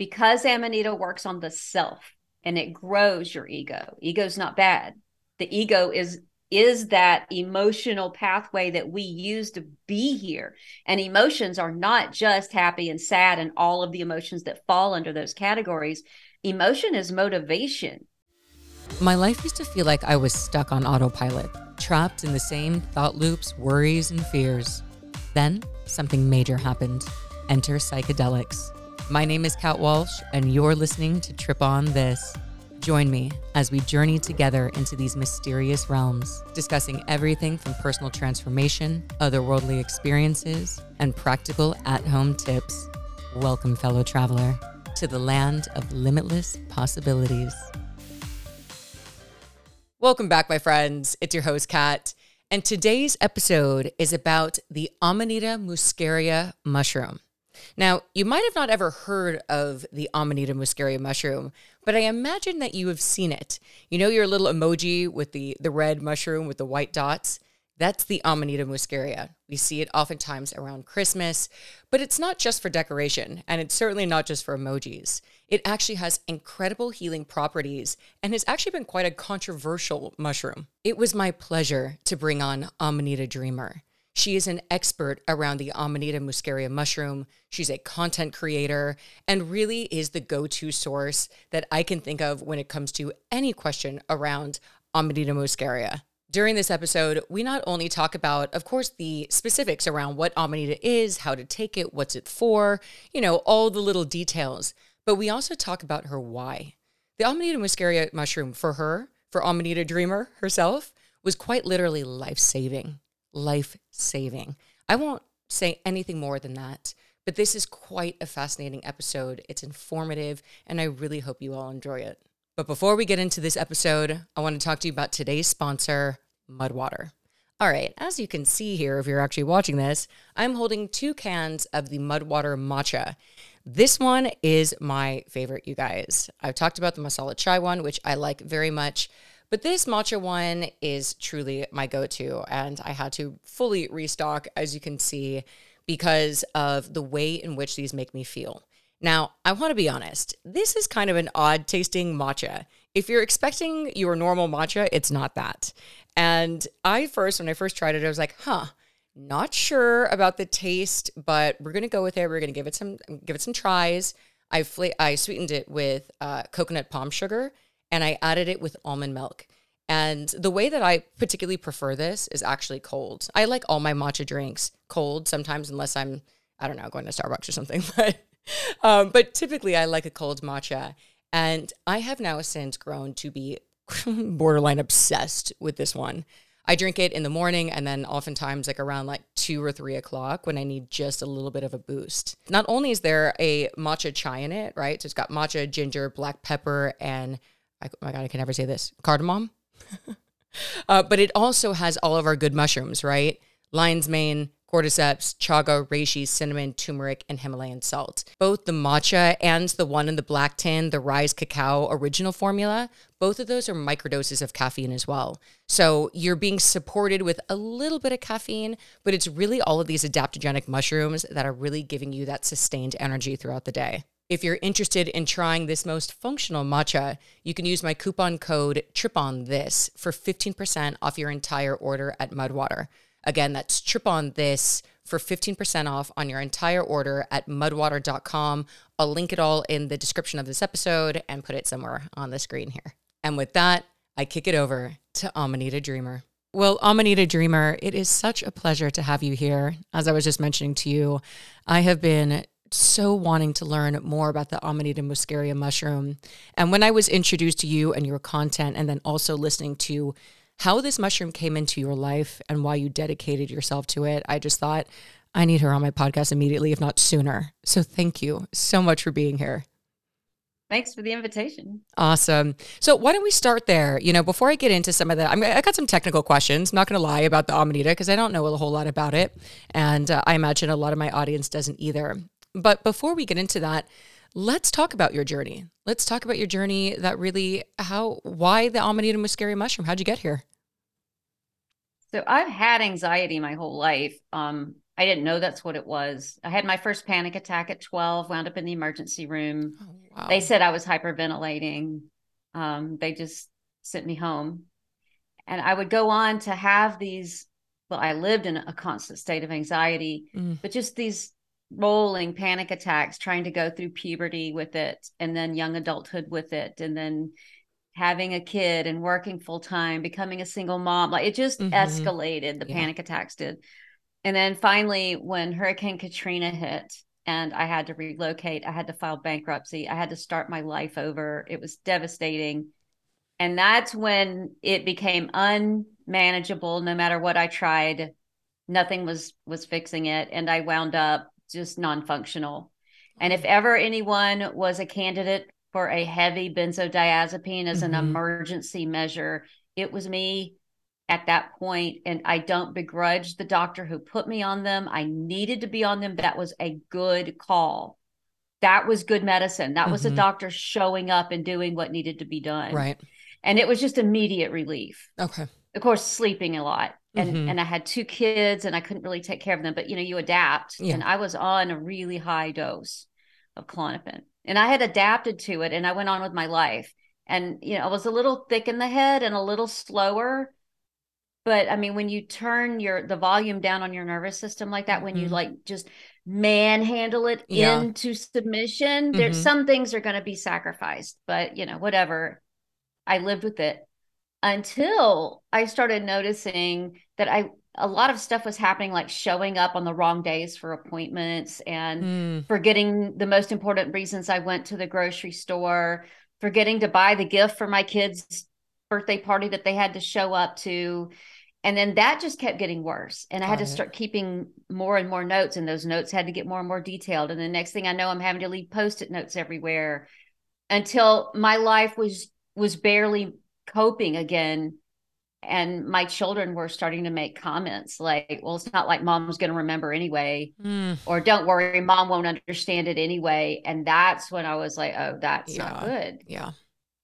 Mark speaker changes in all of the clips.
Speaker 1: because Amanita works on the self and it grows your ego. Ego's not bad. The ego is is that emotional pathway that we use to be here. And emotions are not just happy and sad and all of the emotions that fall under those categories. Emotion is motivation.
Speaker 2: My life used to feel like I was stuck on autopilot, trapped in the same thought loops, worries, and fears. Then something major happened. Enter psychedelics. My name is Kat Walsh, and you're listening to Trip On This. Join me as we journey together into these mysterious realms, discussing everything from personal transformation, otherworldly experiences, and practical at home tips. Welcome, fellow traveler, to the land of limitless possibilities. Welcome back, my friends. It's your host, Kat. And today's episode is about the Amanita muscaria mushroom. Now, you might have not ever heard of the Amanita muscaria mushroom, but I imagine that you have seen it. You know your little emoji with the, the red mushroom with the white dots? That's the Amanita muscaria. We see it oftentimes around Christmas, but it's not just for decoration, and it's certainly not just for emojis. It actually has incredible healing properties and has actually been quite a controversial mushroom. It was my pleasure to bring on Amanita Dreamer. She is an expert around the Amanita muscaria mushroom. She's a content creator and really is the go to source that I can think of when it comes to any question around Amanita muscaria. During this episode, we not only talk about, of course, the specifics around what Amanita is, how to take it, what's it for, you know, all the little details, but we also talk about her why. The Amanita muscaria mushroom for her, for Amanita Dreamer herself, was quite literally life saving life saving. I won't say anything more than that, but this is quite a fascinating episode. It's informative, and I really hope you all enjoy it. But before we get into this episode, I want to talk to you about today's sponsor, Mudwater. All right, as you can see here, if you're actually watching this, I'm holding two cans of the Mudwater matcha. This one is my favorite, you guys. I've talked about the masala chai one, which I like very much. But this matcha one is truly my go to. And I had to fully restock, as you can see, because of the way in which these make me feel. Now, I want to be honest, this is kind of an odd tasting matcha. If you're expecting your normal matcha, it's not that. And I first, when I first tried it, I was like, huh, not sure about the taste, but we're gonna go with it. We're gonna give it some give it some tries. I I sweetened it with uh, coconut palm sugar and I added it with almond milk. And the way that I particularly prefer this is actually cold. I like all my matcha drinks cold sometimes, unless I'm, I don't know, going to Starbucks or something. But, um, but typically I like a cold matcha. And I have now since grown to be borderline obsessed with this one. I drink it in the morning and then oftentimes like around like two or three o'clock when I need just a little bit of a boost. Not only is there a matcha chai in it, right? So it's got matcha, ginger, black pepper, and I, oh my God, I can never say this cardamom. uh, but it also has all of our good mushrooms, right? Lion's mane, cordyceps, chaga, reishi, cinnamon, turmeric, and Himalayan salt. Both the matcha and the one in the black tin, the rise cacao original formula, both of those are microdoses of caffeine as well. So you're being supported with a little bit of caffeine, but it's really all of these adaptogenic mushrooms that are really giving you that sustained energy throughout the day. If you're interested in trying this most functional matcha, you can use my coupon code TRIPONTHIS for 15% off your entire order at Mudwater. Again, that's TRIPONTHIS for 15% off on your entire order at mudwater.com. I'll link it all in the description of this episode and put it somewhere on the screen here. And with that, I kick it over to Amanita Dreamer. Well, Amanita Dreamer, it is such a pleasure to have you here. As I was just mentioning to you, I have been so wanting to learn more about the Amanita muscaria mushroom. And when I was introduced to you and your content, and then also listening to how this mushroom came into your life and why you dedicated yourself to it, I just thought, I need her on my podcast immediately, if not sooner. So thank you so much for being here.
Speaker 1: Thanks for the invitation.
Speaker 2: Awesome. So why don't we start there? You know, before I get into some of that, I'm, I got some technical questions. I'm not going to lie about the Amanita because I don't know a whole lot about it, and uh, I imagine a lot of my audience doesn't either. But before we get into that, let's talk about your journey. Let's talk about your journey that really how why the Amanita muscaria mushroom? How'd you get here?
Speaker 1: So I've had anxiety my whole life. Um, I didn't know that's what it was. I had my first panic attack at 12, wound up in the emergency room. Oh, wow. They said I was hyperventilating. Um, they just sent me home. And I would go on to have these. Well, I lived in a constant state of anxiety, mm. but just these rolling panic attacks, trying to go through puberty with it and then young adulthood with it. And then having a kid and working full time, becoming a single mom. Like it just mm-hmm. escalated, the yeah. panic attacks did. And then finally, when Hurricane Katrina hit and I had to relocate, I had to file bankruptcy, I had to start my life over. It was devastating. And that's when it became unmanageable no matter what I tried. Nothing was was fixing it and I wound up just non-functional. And if ever anyone was a candidate for a heavy benzodiazepine as mm-hmm. an emergency measure, it was me at that point and I don't begrudge the doctor who put me on them. I needed to be on them. That was a good call. That was good medicine. That mm-hmm. was a doctor showing up and doing what needed to be done.
Speaker 2: Right.
Speaker 1: And it was just immediate relief.
Speaker 2: Okay.
Speaker 1: Of course, sleeping a lot. And mm-hmm. and I had two kids and I couldn't really take care of them, but you know, you adapt. Yeah. And I was on a really high dose of Klonopin. And I had adapted to it and I went on with my life. And you know, I was a little thick in the head and a little slower but i mean when you turn your the volume down on your nervous system like that mm-hmm. when you mm-hmm. like just manhandle it yeah. into submission mm-hmm. there's some things are going to be sacrificed but you know whatever i lived with it until i started noticing that i a lot of stuff was happening like showing up on the wrong days for appointments and mm. forgetting the most important reasons i went to the grocery store forgetting to buy the gift for my kids birthday party that they had to show up to. And then that just kept getting worse and i had to start keeping more and more notes and those notes had to get more and more detailed. And the next thing i know i'm having to leave post-it notes everywhere until my life was was barely coping again and my children were starting to make comments like well it's not like mom's going to remember anyway mm. or don't worry mom won't understand it anyway and that's when i was like oh that's yeah. not good
Speaker 2: yeah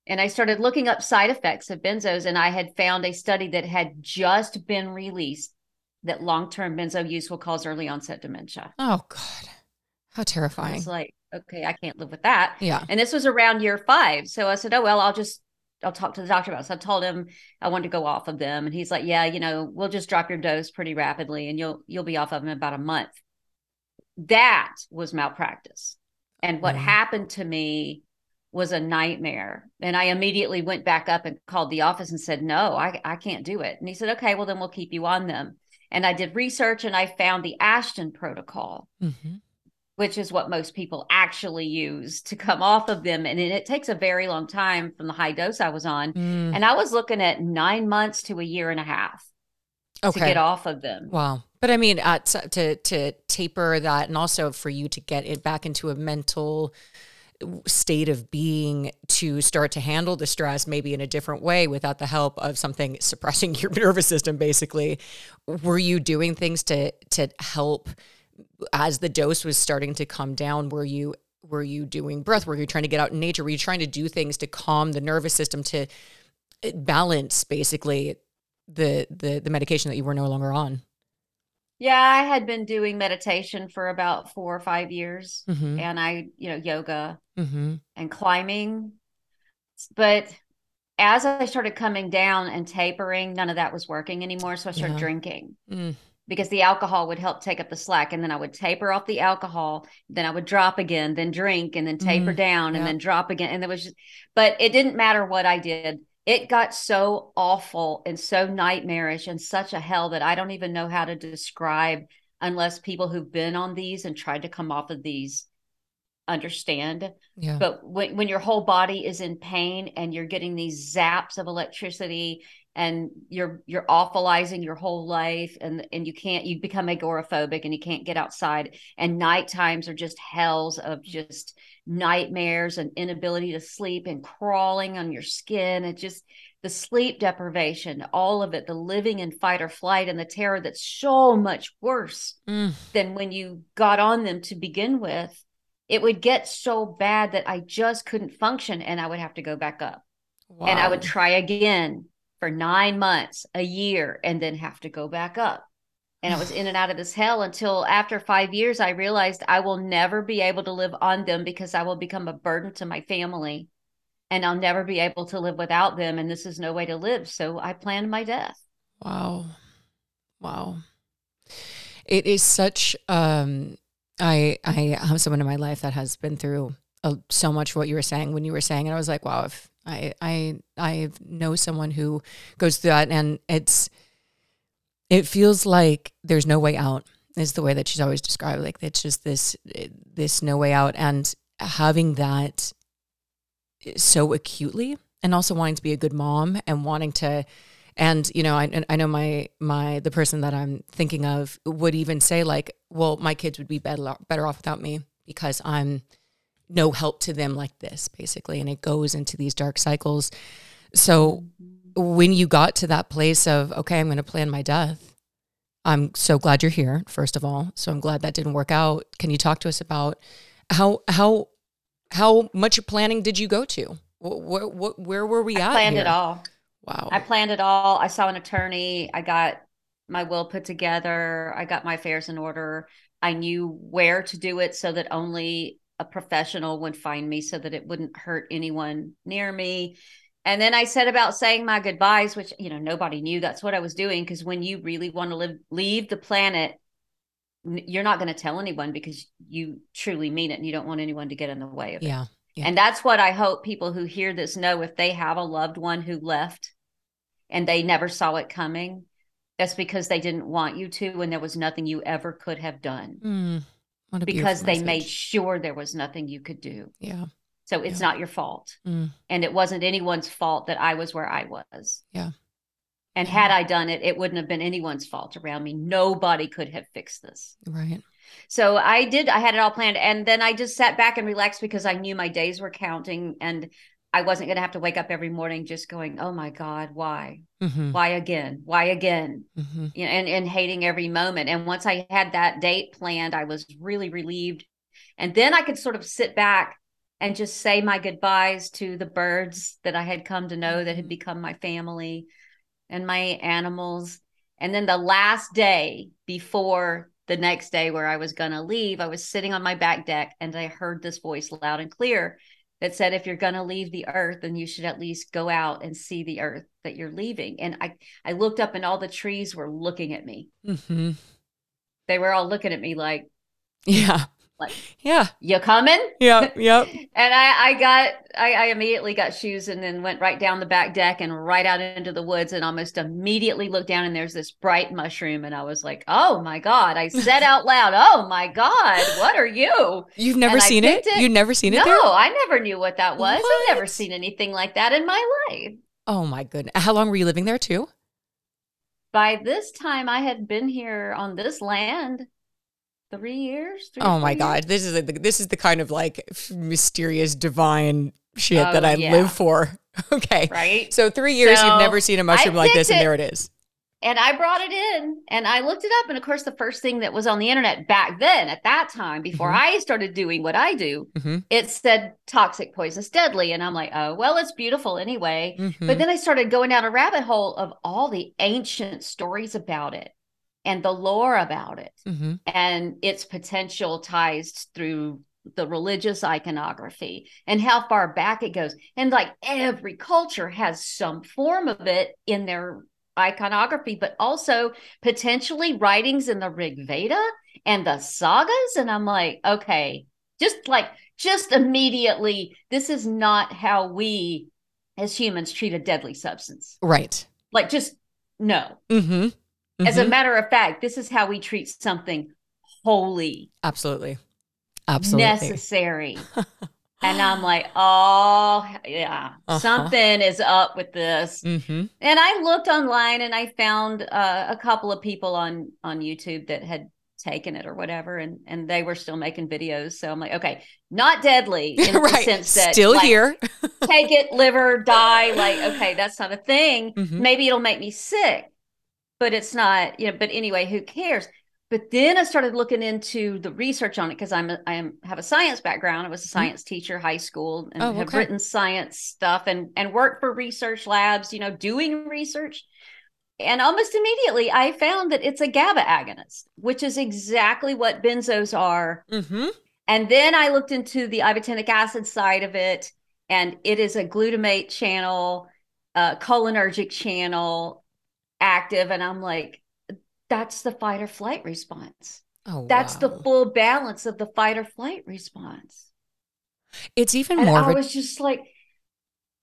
Speaker 1: and I started looking up side effects of benzos, and I had found a study that had just been released that long term benzo use will cause early onset dementia.
Speaker 2: Oh, God. How terrifying.
Speaker 1: It's like, okay, I can't live with that.
Speaker 2: Yeah.
Speaker 1: And this was around year five. So I said, oh, well, I'll just, I'll talk to the doctor about it. So I told him I wanted to go off of them. And he's like, yeah, you know, we'll just drop your dose pretty rapidly and you'll, you'll be off of them in about a month. That was malpractice. And what mm. happened to me was a nightmare. And I immediately went back up and called the office and said, No, I, I can't do it. And he said, Okay, well, then we'll keep you on them. And I did research and I found the Ashton protocol, mm-hmm. Which is what most people actually use to come off of them. And it takes a very long time from the high dose I was on. Mm. And I was looking at nine months to a year and a half okay. to get off of them.
Speaker 2: Wow. But I mean, uh, to to taper that, and also for you to get it back into a mental state of being to start to handle the stress maybe in a different way without the help of something suppressing your nervous system basically were you doing things to to help as the dose was starting to come down were you were you doing breath were you trying to get out in nature were you trying to do things to calm the nervous system to eh, balance basically the the the medication that you were no longer on
Speaker 1: yeah, I had been doing meditation for about four or five years, mm-hmm. and I, you know, yoga mm-hmm. and climbing. But as I started coming down and tapering, none of that was working anymore. So I started yeah. drinking mm. Because the alcohol would help take up the slack. And then I would taper off the alcohol, then I would drop again, then drink, and then taper mm. down, and then drop again. And there was just, but it didn't matter what I did it got so awful and so nightmarish and such a hell that I don't even know how to describe unless people who've been on these and tried to come off of these understand. Yeah. But when, when your whole body is in pain and you're getting these zaps of electricity and you're you're awfulizing your whole life and and you can't you become agoraphobic and you can't get outside and night times are just hells of just nightmares and inability to sleep and crawling on your skin and just the sleep deprivation all of it the living in fight or flight and the terror that's so much worse mm. than when you got on them to begin with it would get so bad that i just couldn't function and i would have to go back up wow. and i would try again for nine months, a year, and then have to go back up. and I was in and out of this hell until after five years, I realized I will never be able to live on them because I will become a burden to my family and I'll never be able to live without them. And this is no way to live. So I planned my death.
Speaker 2: Wow. Wow. It is such, um, I, I have someone in my life that has been through uh, so much what you were saying when you were saying, and I was like, wow, if I, I, I know someone who goes through that and it's, it feels like there's no way out is the way that she's always described. Like it's just this this no way out. And having that so acutely and also wanting to be a good mom and wanting to and you know I, I know my my the person that i'm thinking of would even say like well my kids would be better better off without me because i'm no help to them like this basically and it goes into these dark cycles. So when you got to that place of okay i'm going to plan my death i'm so glad you're here first of all. So i'm glad that didn't work out. Can you talk to us about how how how much planning did you go to? Where, where, where were we
Speaker 1: I
Speaker 2: at
Speaker 1: planned
Speaker 2: here?
Speaker 1: it all.
Speaker 2: Wow.
Speaker 1: I planned it all. I saw an attorney. I got my will put together. I got my affairs in order. I knew where to do it so that only a professional would find me so that it wouldn't hurt anyone near me and then I said about saying my goodbyes, which, you know, nobody knew that's what I was doing. Because when you really want to live, leave the planet, you're not going to tell anyone because you truly mean it and you don't want anyone to get in the way of it.
Speaker 2: yeah, yeah.
Speaker 1: And that's what I hope people who hear this know if they have a loved one who left and they never saw it coming, that's because they didn't want you to and there was nothing you ever could have done.
Speaker 2: Mm, what a
Speaker 1: because they
Speaker 2: message.
Speaker 1: made sure there was nothing you could do.
Speaker 2: yeah
Speaker 1: So it's
Speaker 2: Yeah.
Speaker 1: not your fault.
Speaker 2: Mm.
Speaker 1: And it wasn't anyone's fault that I was where I was.
Speaker 2: Yeah.
Speaker 1: And
Speaker 2: Yeah.
Speaker 1: had I done it, it wouldn't have been anyone's fault around me. Nobody could have fixed this.
Speaker 2: right
Speaker 1: So I did, I had it all planned. And then I just sat back and relaxed because I knew my days were counting and I wasn't going to have to wake up every morning just going, oh my God, why?
Speaker 2: mm-hmm.
Speaker 1: Why again? Why again?
Speaker 2: Mm-hmm.
Speaker 1: you know, and, and hating every moment. And once I had that date planned, I was really relieved. And then I could sort of sit back and just say my goodbyes to the birds that I had come to know that had
Speaker 2: Mhm.
Speaker 1: become my family and my animals. And then the last day before the next day where I was going to leave, I was sitting on my back deck and I heard this voice loud and clear that said, if you're going to leave the earth, then you should at least go out and see the earth that you're leaving. And I, I looked up and all the trees were looking at me.
Speaker 2: Mm-hmm.
Speaker 1: They were all looking at me like,
Speaker 2: yeah
Speaker 1: Like-
Speaker 2: yeah
Speaker 1: you coming?
Speaker 2: yeah yep
Speaker 1: And I, I got, I, I immediately got shoes and then went right down the back deck and right out into the woods and almost immediately looked down and there's this bright mushroom. And I was like, oh my God. I said out loud, oh my God, what are you?
Speaker 2: you've never
Speaker 1: And
Speaker 2: seen it?
Speaker 1: it.
Speaker 2: you've never seen it
Speaker 1: no,
Speaker 2: there
Speaker 1: I never knew what that was. I've never seen anything like that in my life.
Speaker 2: oh my goodness how long were you living there too
Speaker 1: By this time, I had been here on this land three years. three
Speaker 2: oh my
Speaker 1: years.
Speaker 2: god this is the, this is the kind of like mysterious divine shit
Speaker 1: Oh,
Speaker 2: that i
Speaker 1: yeah.
Speaker 2: live for okay
Speaker 1: Right.
Speaker 2: so three years
Speaker 1: So,
Speaker 2: you've never seen a mushroom like this
Speaker 1: picked
Speaker 2: and there it is
Speaker 1: and I brought it in and I looked it up. And of course, the first thing that was on the internet back then, at that time, before
Speaker 2: Mhm.
Speaker 1: I started doing what I do,
Speaker 2: Mhm.
Speaker 1: it said toxic, poisonous, deadly. And I'm like, oh, well, it's beautiful anyway.
Speaker 2: Mhm.
Speaker 1: But then I started going down a rabbit hole of all the ancient stories about it and the lore about it
Speaker 2: Mhm.
Speaker 1: and its potential ties through the religious iconography and how far back it goes. And like every culture has some form of it in their iconography, but also potentially writings in the Rig Veda and the sagas. And I'm like, okay, just like, just immediately, this is not how we as humans treat a deadly substance.
Speaker 2: right
Speaker 1: Like, just no.
Speaker 2: mm-hmm.
Speaker 1: As a matter of fact, this is how we treat something holy,
Speaker 2: absolutely absolutely
Speaker 1: necessary. and I'm like, oh, yeah,
Speaker 2: Uh-huh.
Speaker 1: something is up with this.
Speaker 2: mm-hmm.
Speaker 1: And I looked online and I found uh, a couple of people on on YouTube that had taken it or whatever, and and they were still making videos. So I'm like, okay, not deadly in the sense that
Speaker 2: still
Speaker 1: like,
Speaker 2: here
Speaker 1: take it, liver, die. Like, okay, that's not a thing.
Speaker 2: Mhm.
Speaker 1: Maybe it'll make me sick, but it's not, you know, but anyway, who cares? But then I started looking into the research on it because I'm a, I am have a science background. I was a science teacher, high school, and
Speaker 2: Mm-hmm. Oh,
Speaker 1: have
Speaker 2: okay.
Speaker 1: written science stuff and and worked for research labs, you know, doing research. and almost immediately I found that it's a GABA agonist, which is exactly what benzos are.
Speaker 2: Mm-hmm.
Speaker 1: And then I looked into the ibotenic acid side of it, and it is a glutamate channel, uh, cholinergic channel active. And I'm like, that's the fight or flight response.
Speaker 2: Oh,
Speaker 1: That's
Speaker 2: wow.
Speaker 1: the full balance of the fight or flight response.
Speaker 2: It's even
Speaker 1: And
Speaker 2: more.
Speaker 1: I was just like,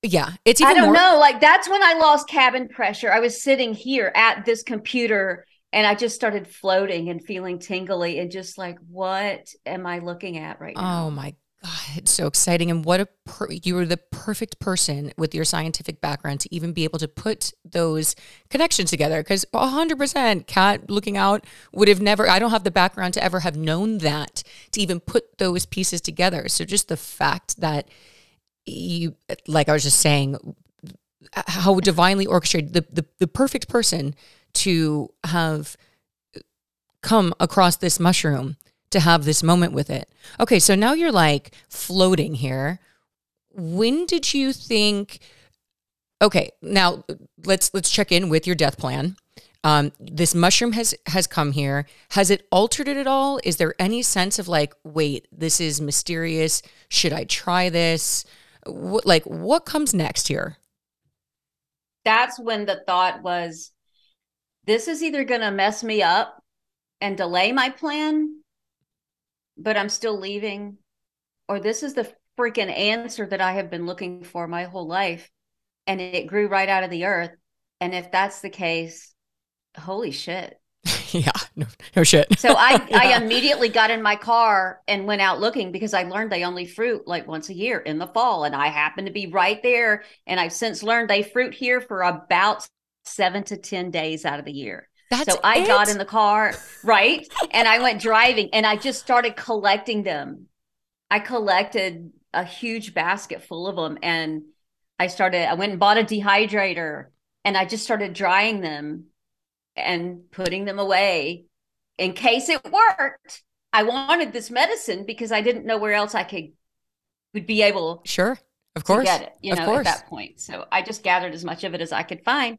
Speaker 2: yeah, it's
Speaker 1: I
Speaker 2: even
Speaker 1: don't
Speaker 2: more.
Speaker 1: know. Like that's when I lost cabin pressure. I was sitting here at this computer and I just started floating and feeling tingly and just like, what am I looking at right now?
Speaker 2: Oh my god, it's so exciting! And what a per- you were the perfect person with your scientific background to even be able to put those connections together. Because hundred percent, Kat looking out would have never. I don't have the background to ever have known that to even put those pieces together. So just the fact that you, like I was just saying, how divinely orchestrated the the, the perfect person to have come across this mushroom to have this moment with it. Okay, so now you're like floating here. When did you think Okay, now let's let's check in with your death plan. Um, this mushroom has has come here. Has it altered it at all? Is there any sense of like, wait, this is mysterious? Should I try this? What like what comes next here?
Speaker 1: That's when the thought was, this is either going to mess me up and delay my plan, but I'm still leaving, or this is the freaking answer that I have been looking for my whole life and it grew right out of the earth. And if that's the case, holy shit.
Speaker 2: yeah, no, no shit.
Speaker 1: So I,
Speaker 2: Yeah.
Speaker 1: I immediately got in my car and went out looking because I learned they only fruit like once a year in the fall. And I happened to be right there. And I've since learned they fruit here for about seven to 10 days out of the year.
Speaker 2: That's
Speaker 1: so I got in the car, right? and I went driving and I just started collecting them. I collected a huge basket full of them and I started, I went and bought a dehydrator and I just started drying them and putting them away in case it worked. I wanted this medicine because I didn't know where else I could would be able
Speaker 2: Sure. Of
Speaker 1: to
Speaker 2: course.
Speaker 1: get it, you know, at that point. So I just gathered as much of it as I could find.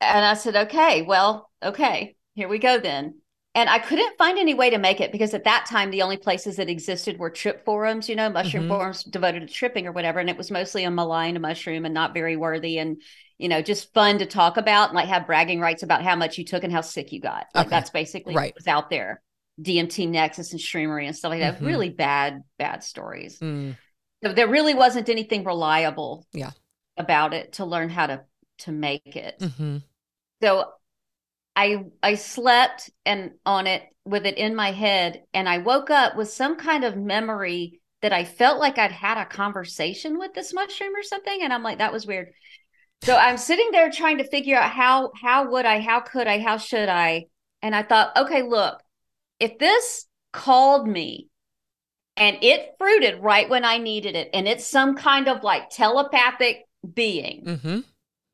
Speaker 1: And I said, okay, well, okay, here we go then. And I couldn't find any way to make it because at that time, the only places that existed were trip forums, you know, mushroom
Speaker 2: Mhm.
Speaker 1: forums devoted to tripping or whatever. And it was mostly a maligned mushroom and not very worthy and, you know, just fun to talk about and like have bragging rights about how much you took and how sick you got. Like
Speaker 2: Okay.
Speaker 1: that's basically
Speaker 2: Right.
Speaker 1: what was out there. DMT Nexus and Shroomery and stuff like that.
Speaker 2: Mhm.
Speaker 1: Really bad, bad stories.
Speaker 2: Mm,
Speaker 1: So there really wasn't anything reliable
Speaker 2: Yeah.
Speaker 1: about it to learn how to to make it.
Speaker 2: mhm.
Speaker 1: So I I slept and on it with it in my head and I woke up with some kind of memory that I felt like I'd had a conversation with this mushroom or something and I'm like that was weird. So I'm sitting there trying to figure out how how would I how could I how should I and I thought okay look if this called me and it fruited right when I needed it and it's some kind of like telepathic being
Speaker 2: Mhm.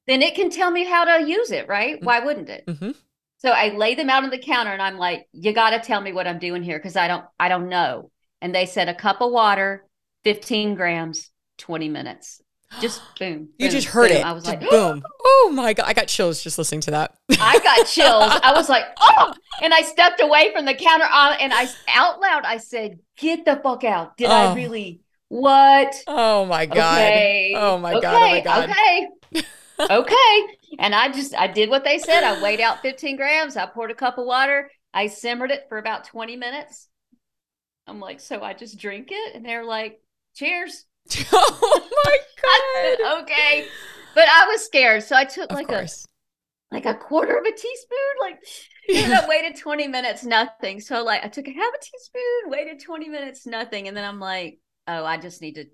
Speaker 1: Then it can tell me how to use it, right?
Speaker 2: Mm.
Speaker 1: Why wouldn't it?
Speaker 2: Mhm.
Speaker 1: So I lay them out on the counter and I'm like, you got to tell me what I'm doing here because I don't I don't know. And they said a cup of water, 15 grams, 20 minutes. Just boom.
Speaker 2: You
Speaker 1: boom,
Speaker 2: just heard
Speaker 1: boom.
Speaker 2: it.
Speaker 1: I was
Speaker 2: Just
Speaker 1: like,
Speaker 2: boom. Oh my god, I got chills just listening to that.
Speaker 1: I got chills. I was like, oh, and I stepped away from the counter uh, and I out loud I said, get the fuck out. Did
Speaker 2: Oh.
Speaker 1: I really? What?
Speaker 2: Oh my god.
Speaker 1: Okay.
Speaker 2: Oh my
Speaker 1: okay.
Speaker 2: god. Oh my god.
Speaker 1: Okay. Okay. And I just I did what they said. I weighed out 15 grams. I poured a cup of water. I simmered it for about 20 minutes. I'm like, so I just drink it, and they're like, cheers.
Speaker 2: oh my god.
Speaker 1: said, okay. But I was scared, so I took
Speaker 2: Of
Speaker 1: like a
Speaker 2: course.
Speaker 1: like a quarter of a teaspoon. Like and I waited 20 minutes, nothing. So like I took a half a teaspoon, waited 20 minutes, nothing, and then I'm like, oh, I just need to,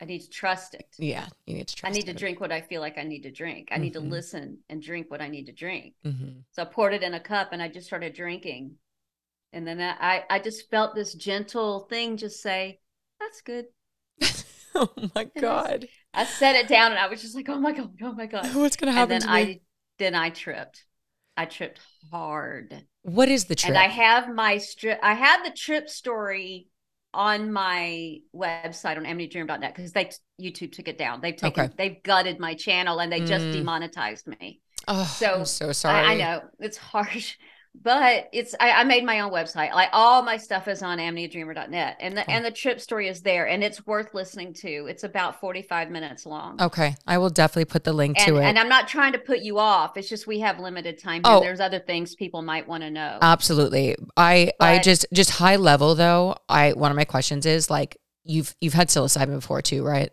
Speaker 1: I need to trust it.
Speaker 2: Yeah, you need to trust.
Speaker 1: I need to drink what I feel like I need to drink. I need
Speaker 2: Mhm.
Speaker 1: to listen and drink what I need to drink.
Speaker 2: Mhm.
Speaker 1: So I poured it in a cup and I just started drinking. And then I, I just felt this gentle thing just say, that's good.
Speaker 2: oh my god.
Speaker 1: I set it down and I was just like, oh my God, oh my God.
Speaker 2: What's gonna
Speaker 1: And
Speaker 2: happen
Speaker 1: then
Speaker 2: to me?
Speaker 1: I, then I tripped. I tripped hard.
Speaker 2: what is the trip?
Speaker 1: And I have my strip, I had the trip story on my website on amanitadreamer.net because they YouTube took it down. They've taken
Speaker 2: Okay.
Speaker 1: they've gutted my channel and they just
Speaker 2: Mm.
Speaker 1: demonetized me.
Speaker 2: Oh,
Speaker 1: so
Speaker 2: I'm so sorry.
Speaker 1: I, I know it's harsh, but it's I, I, made my own website. Like all my stuff is on amanitadreamer.net and the and the trip story is there and it's worth listening to. It's about 45 minutes long.
Speaker 2: Okay. I will definitely put the link
Speaker 1: and,
Speaker 2: to it.
Speaker 1: And I'm not trying to put you off. It's just we have limited time here. Oh, There's other things people might want to know.
Speaker 2: Absolutely. I but, I just just high level though, I one of my questions is like you've you've had psilocybin before too, right?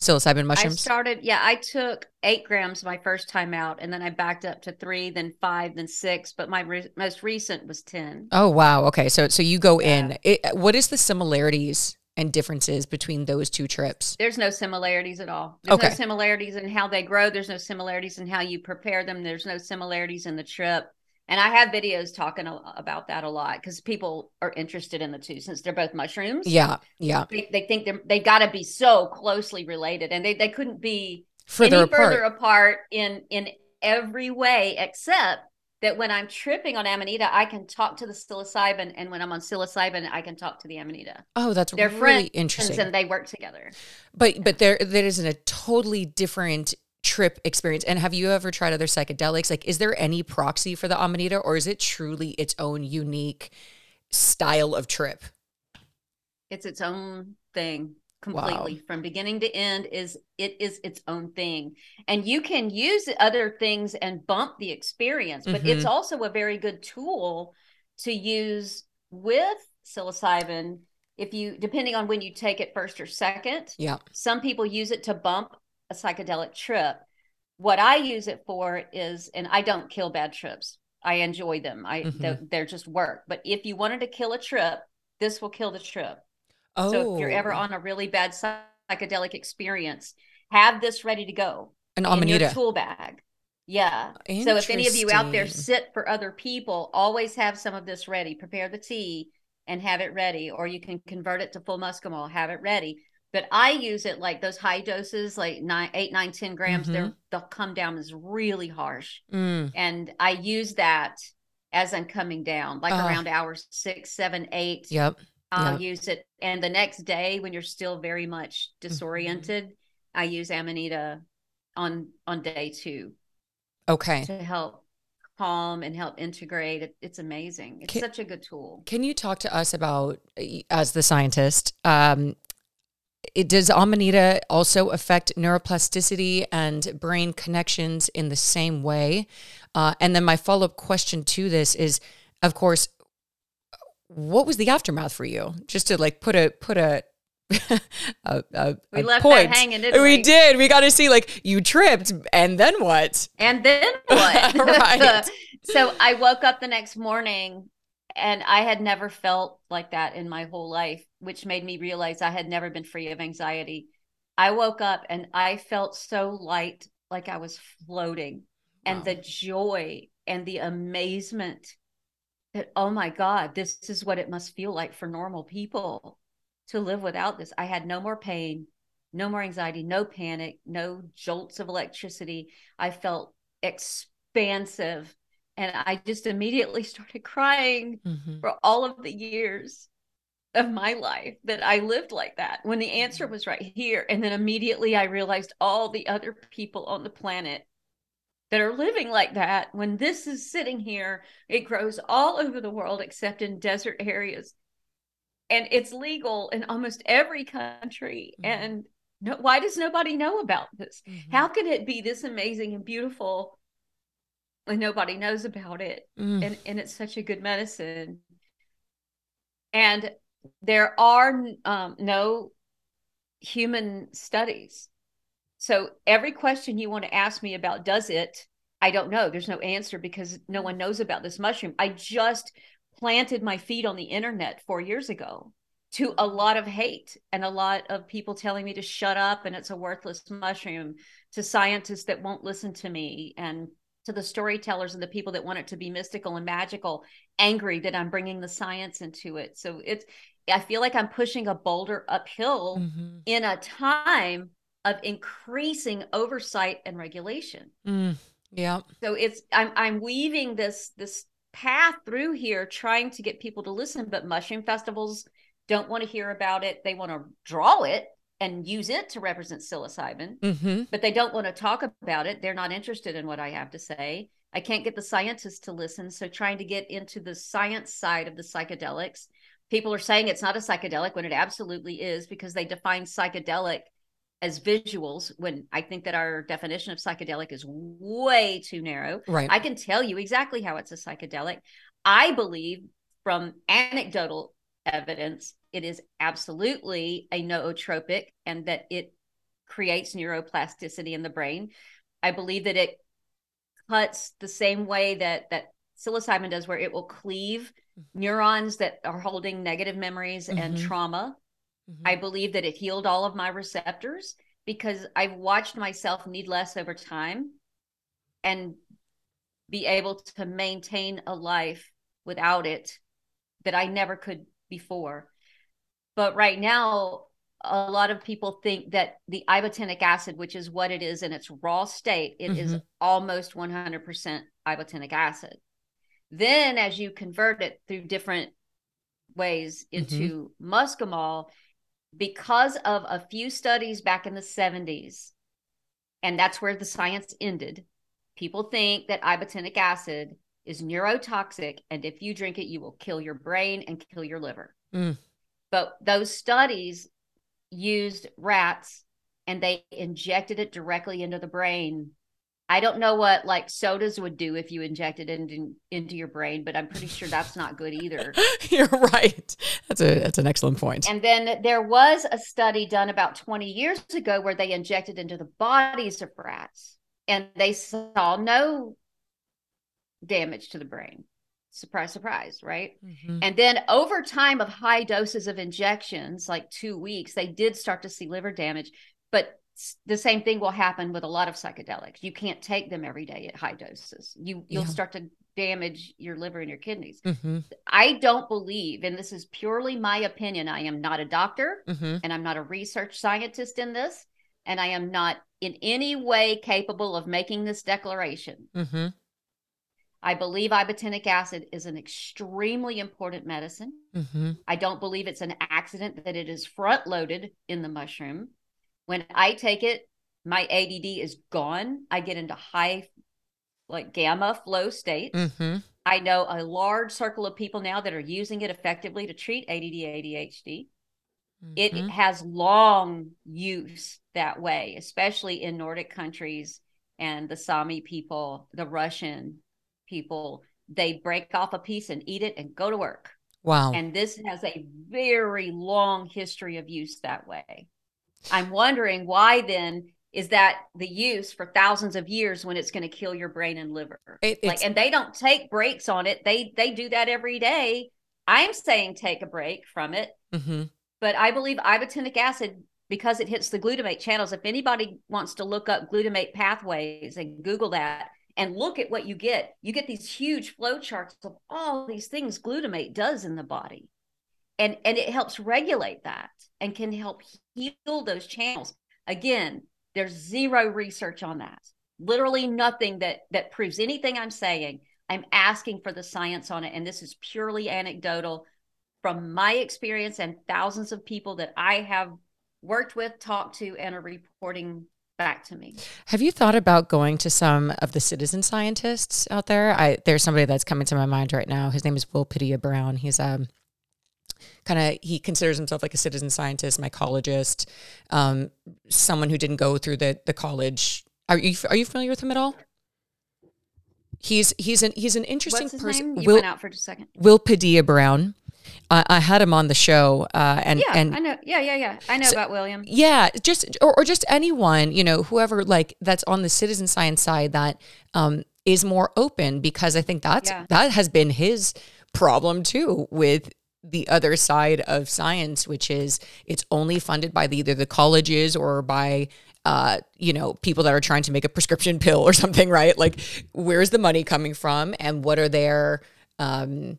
Speaker 2: Psilocybin mushrooms?
Speaker 1: I started, yeah, I took eight grams my first time out, and then I backed up to three, then five, then six. But my re- most recent was ten.
Speaker 2: Oh wow, okay. So so you go yeah. in. It, what is the similarities and differences between those two trips?
Speaker 1: There's no similarities at all. There's okay. no similarities in how they grow. There's no similarities in how you prepare them. There's no similarities in the trip. And I have videos talking about that a lot because people are interested in the two since they're both mushrooms.
Speaker 2: Yeah, yeah.
Speaker 1: They, they think they're they've got to be so closely related, and they they couldn't be
Speaker 2: further
Speaker 1: any
Speaker 2: apart.
Speaker 1: further apart in in every way except that when I'm tripping on amanita, I can talk to the psilocybin, and when I'm on psilocybin, I can talk to the amanita.
Speaker 2: Oh, that's they're really interesting,
Speaker 1: and they work together.
Speaker 2: But but there there isn't a totally different trip experience. And have you ever tried other psychedelics? Like, is there any proxy for the Amanita, or is it truly its own unique style of trip?
Speaker 1: It's its own thing completely wow. from beginning to end is it is its own thing and you can use other things and bump the experience but mm-hmm. it's also a very good tool to use with psilocybin if you depending on when you take it first or second
Speaker 2: yeah
Speaker 1: some people use it to bump a psychedelic trip. What I use it for is, and I don't kill bad trips. I enjoy them. I mm-hmm. they're, just work. But if you wanted to kill a trip, this will kill the trip. Oh. So if you're ever oh. on a really bad psychedelic experience, have this ready to go.
Speaker 2: An amanita
Speaker 1: your tool bag. Yeah. So if any of you out there sit for other people, always have some of this ready. Prepare the tea and have it ready, or you can convert it to full muscimol. Have it ready but I use it like those high doses, like nine, eight, nine, 10 grams. Mm-hmm. They're, they'll come down is really harsh. Mm. And I use that as I'm coming down, like uh, around hours six, seven, eight.
Speaker 2: Yep.
Speaker 1: I'll yep. use it. And the next day, when you're still very much mm-hmm. disoriented, mm-hmm. I use Amanita on on day two.
Speaker 2: Okay.
Speaker 1: To help calm and help integrate. It, it's amazing. It's can, such a good tool.
Speaker 2: Can you talk to us about, as the scientist, um, it, does amanita also affect neuroplasticity and brain connections in the same way? Uh, and then my follow up question to this is, of course, what was the aftermath for you? Just to like put a put a
Speaker 1: a, a, we a left point. that hanging. Didn't
Speaker 2: we? we did. We got to see like you tripped, and then what?
Speaker 1: And then what? right. so I woke up the next morning and I had never felt like that in my whole life, which made me realize I had never been free of anxiety. I woke up and I felt so light, like I was floating, wow. and the joy and the amazement that, oh my God, this is what it must feel like for normal people to live without this. I had no more pain, no more anxiety, no panic, no jolts of electricity. I felt expansive and I just immediately started crying mm-hmm. for all of the years of my life that I lived like that when the answer mm-hmm. was right here. And then immediately I realized all the other people on the planet that are living like that when this is sitting here. It grows all over the world except in desert areas. And it's legal in almost every country. Mm-hmm. And no, why does nobody know about this? Mm-hmm. How can it be this amazing and beautiful and nobody knows about it. Mm. and, and it's such a good medicine. And there are um, no human studies. So every question you want to ask me about does it? I don't know. There's no answer because no one knows about this mushroom. I just planted my feet on the internet four years ago to a lot of hate and a lot of people telling me to shut up and it's a worthless mushroom to scientists that won't listen to me and to the storytellers and the people that want it to be mystical and magical angry that i'm bringing the science into it. So it's i feel like i'm pushing a boulder uphill mm-hmm. in a time of increasing oversight and regulation.
Speaker 2: Mm, yeah
Speaker 1: so it's i'm i'm weaving this this path through here trying to get people to listen but mushroom festivals don't want to hear about it. They want to draw it and use it to represent psilocybin,
Speaker 2: Mm-hmm.
Speaker 1: but they don't want to talk about it. They're not interested in what I have to say. I can't get the scientists to listen. So trying to get into the science side of the psychedelics, people are saying it's not a psychedelic when it absolutely is because they define psychedelic as visuals when I think that our definition of psychedelic is way too narrow.
Speaker 2: Right.
Speaker 1: I can tell you exactly how it's a psychedelic. I believe from anecdotal evidence, it is absolutely a nootropic and that it creates neuroplasticity in the brain. I believe that it cuts the same way that that psilocybin does, where it will cleave neurons that are holding negative memories and
Speaker 2: Mhm.
Speaker 1: trauma.
Speaker 2: Mhm.
Speaker 1: I believe that it healed all of my receptors because I've watched myself need less over time and be able to maintain a life without it that I never could before. But right now, a lot of people think that the ibotenic acid, which is what it is in its raw state, it is
Speaker 2: Mhm.
Speaker 1: almost 100% ibotenic acid. Then, as you convert it through different ways into muscimol, because of a few studies back in the 70s, and that's where the science ended, people think that ibotenic acid is neurotoxic. And if you drink it, you will kill your brain and kill your liver.
Speaker 2: Mm.
Speaker 1: But those studies used rats and they injected it directly into the brain. I don't know what like sodas would do if you injected it into, into your brain, but I'm pretty sure that's not good either.
Speaker 2: You're right. That's a that's an excellent point.
Speaker 1: And then there was a study done about 20 years ago where they injected into the bodies of rats and they saw no damage to the brain. Surprise, surprise, right?
Speaker 2: Mhm.
Speaker 1: And then over time of high doses of injections, like two weeks, they did start to see liver damage. But the same thing will happen with a lot of psychedelics. You can't take them every day at high doses. You you'll
Speaker 2: Yeah.
Speaker 1: start to damage your liver and your kidneys.
Speaker 2: mm-hmm.
Speaker 1: I don't believe, and this is purely my opinion. I am not a doctor
Speaker 2: Mhm.
Speaker 1: and I'm not a research scientist in this, and I am not in any way capable of making this declaration. I believe ibotenic acid is an extremely important medicine.
Speaker 2: Mm-hmm.
Speaker 1: I don't believe it's an accident that it is front loaded in the mushroom. When I take it, my ADD is gone. I get into high, like gamma flow states.
Speaker 2: Mhm.
Speaker 1: I know a large circle of people now that are using it effectively to treat ADD, ADHD. It
Speaker 2: Mhm.
Speaker 1: has long use that way, especially in Nordic countries and the Sami people, the Russian people. They break off a piece and eat it and go to work.
Speaker 2: Wow.
Speaker 1: And this has a very long history of use that way. I'm wondering why then is that the use for thousands of years when it's going to kill your brain and liver?
Speaker 2: It-
Speaker 1: like and they don't take breaks on it. They they do that every day. I'm saying take a break from it,
Speaker 2: Mhm.
Speaker 1: but I believe ibotenic acid because it hits the glutamate channels. If anybody wants to look up glutamate pathways and Google that and look at what you get, you get these huge flow charts of all these things glutamate does in the body. And and it helps regulate that and can help heal those channels. Again, there's zero research on that. Literally nothing that that proves anything I'm saying. I'm asking for the science on it and this is purely anecdotal from my experience and thousands of people that I have worked with, talked to, and are reporting back to me.
Speaker 2: Have you thought about going to some of the citizen scientists out there? I there's somebody that's coming to my mind right now. His name is Will Padilla Brown. He's um kind of he considers himself like a citizen scientist, mycologist, um, someone who didn't go through the the college. Are you are you familiar with him at all? He's he's an he's an interesting person. Will
Speaker 1: went out for just a second.
Speaker 2: Will Padilla Brown. I I had him on the show, uh, and
Speaker 1: Yeah,
Speaker 2: and
Speaker 1: I know. Yeah, yeah, yeah. I know
Speaker 2: So-
Speaker 1: about William.
Speaker 2: yeah just or, or just anyone you know whoever like that's on the citizen science side that um is more open because i think that's
Speaker 1: Yeah.
Speaker 2: that has been his problem too with the other side of science which is it's only funded by the, either the colleges or by uh, you know, people that are trying to make a prescription pill or something, right? Like, where's the money coming from, and what are their um,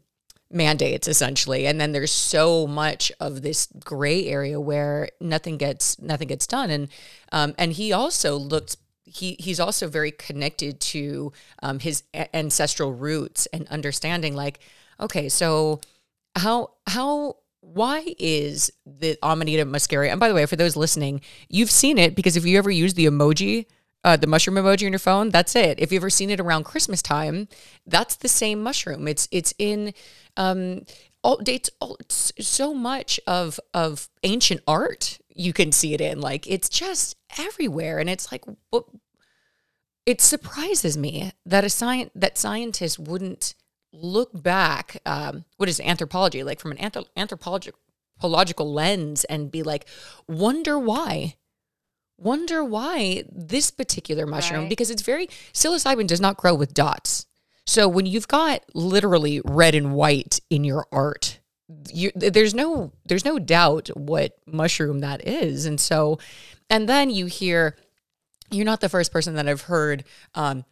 Speaker 2: mandates essentially and then there's so much of this gray area where nothing gets nothing gets done and um, and he also looked he he's also very connected to um, his a- ancestral roots and understanding like okay so how how why is the Amanita muscaria? And by the way, for those listening, you've seen it because if you ever use the emoji, uh, the mushroom emoji on your phone, that's it. If you've ever seen it around Christmas time, that's the same mushroom. It's it's in um, all dates all, so much of of ancient art. You can see it in like it's just everywhere, and it's like it surprises me that a science that scientists wouldn't look back. Um, what is anthropology like from an anthrop- anthropological lens and be like, wonder why wonder why this particular mushroom right. because it's very psilocybin does not grow with dots. So when you've got literally red and white in your art, you, there's no there's no doubt what mushroom that is. And so and then you hear you're not the first person that I've heard um,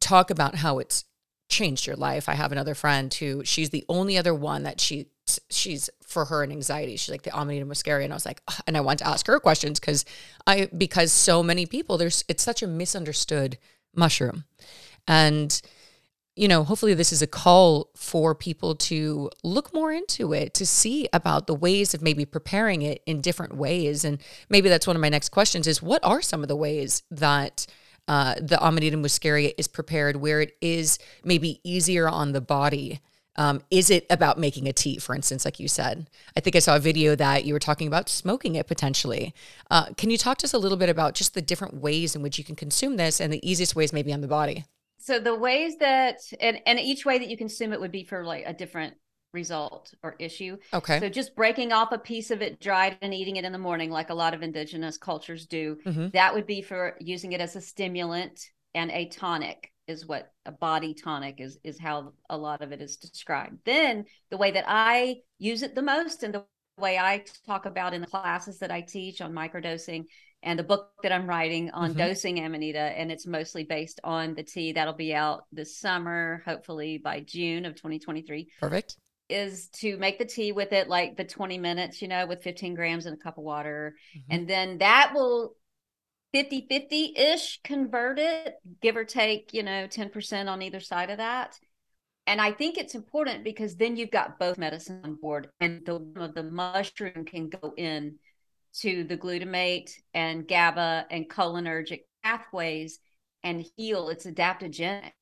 Speaker 2: talk about how it's changed your life. I have another friend who she's the only other one that she she's for her and anxiety. She's like the Amanita muscaria, and I was like, and I want to ask her questions because I because so many people there's it's such a misunderstood mushroom, and you know hopefully this is a call for people to look more into it to see about the ways of maybe preparing it in different ways. And maybe that's one of my next questions is what are some of the ways that uh, the Amanita muscaria is prepared where it is maybe easier on the body um, is it about making a tea, for instance, like you said? I think I saw a video that you were talking about smoking it potentially. Uh, can you talk to us a little bit about just the different ways in which you can consume this and the easiest ways maybe on the body?
Speaker 1: So the ways that and and each way that you consume it would be for like a different result or issue.
Speaker 2: Okay.
Speaker 1: So just breaking off a piece of it dried and eating it in the morning, like a lot of indigenous cultures do, mm-hmm. that would be for using it as a stimulant and a tonic is what a body tonic is is how a lot of it is described then the way that i use it the most and the way i talk about in the classes that i teach on microdosing and the book that i'm writing on mm-hmm. dosing amanita and it's mostly based on the tea that'll be out this summer hopefully by june of 2023
Speaker 2: perfect
Speaker 1: is to make the tea with it like the 20 minutes you know with 15 grams in a cup of water mm-hmm. and then that will 50 50 ish converted, give or take, you know, 10% on either side of that. And I think it's important because then you've got both medicine on board and the, the mushroom can go in to the glutamate and GABA and cholinergic pathways and heal. It's adaptogenic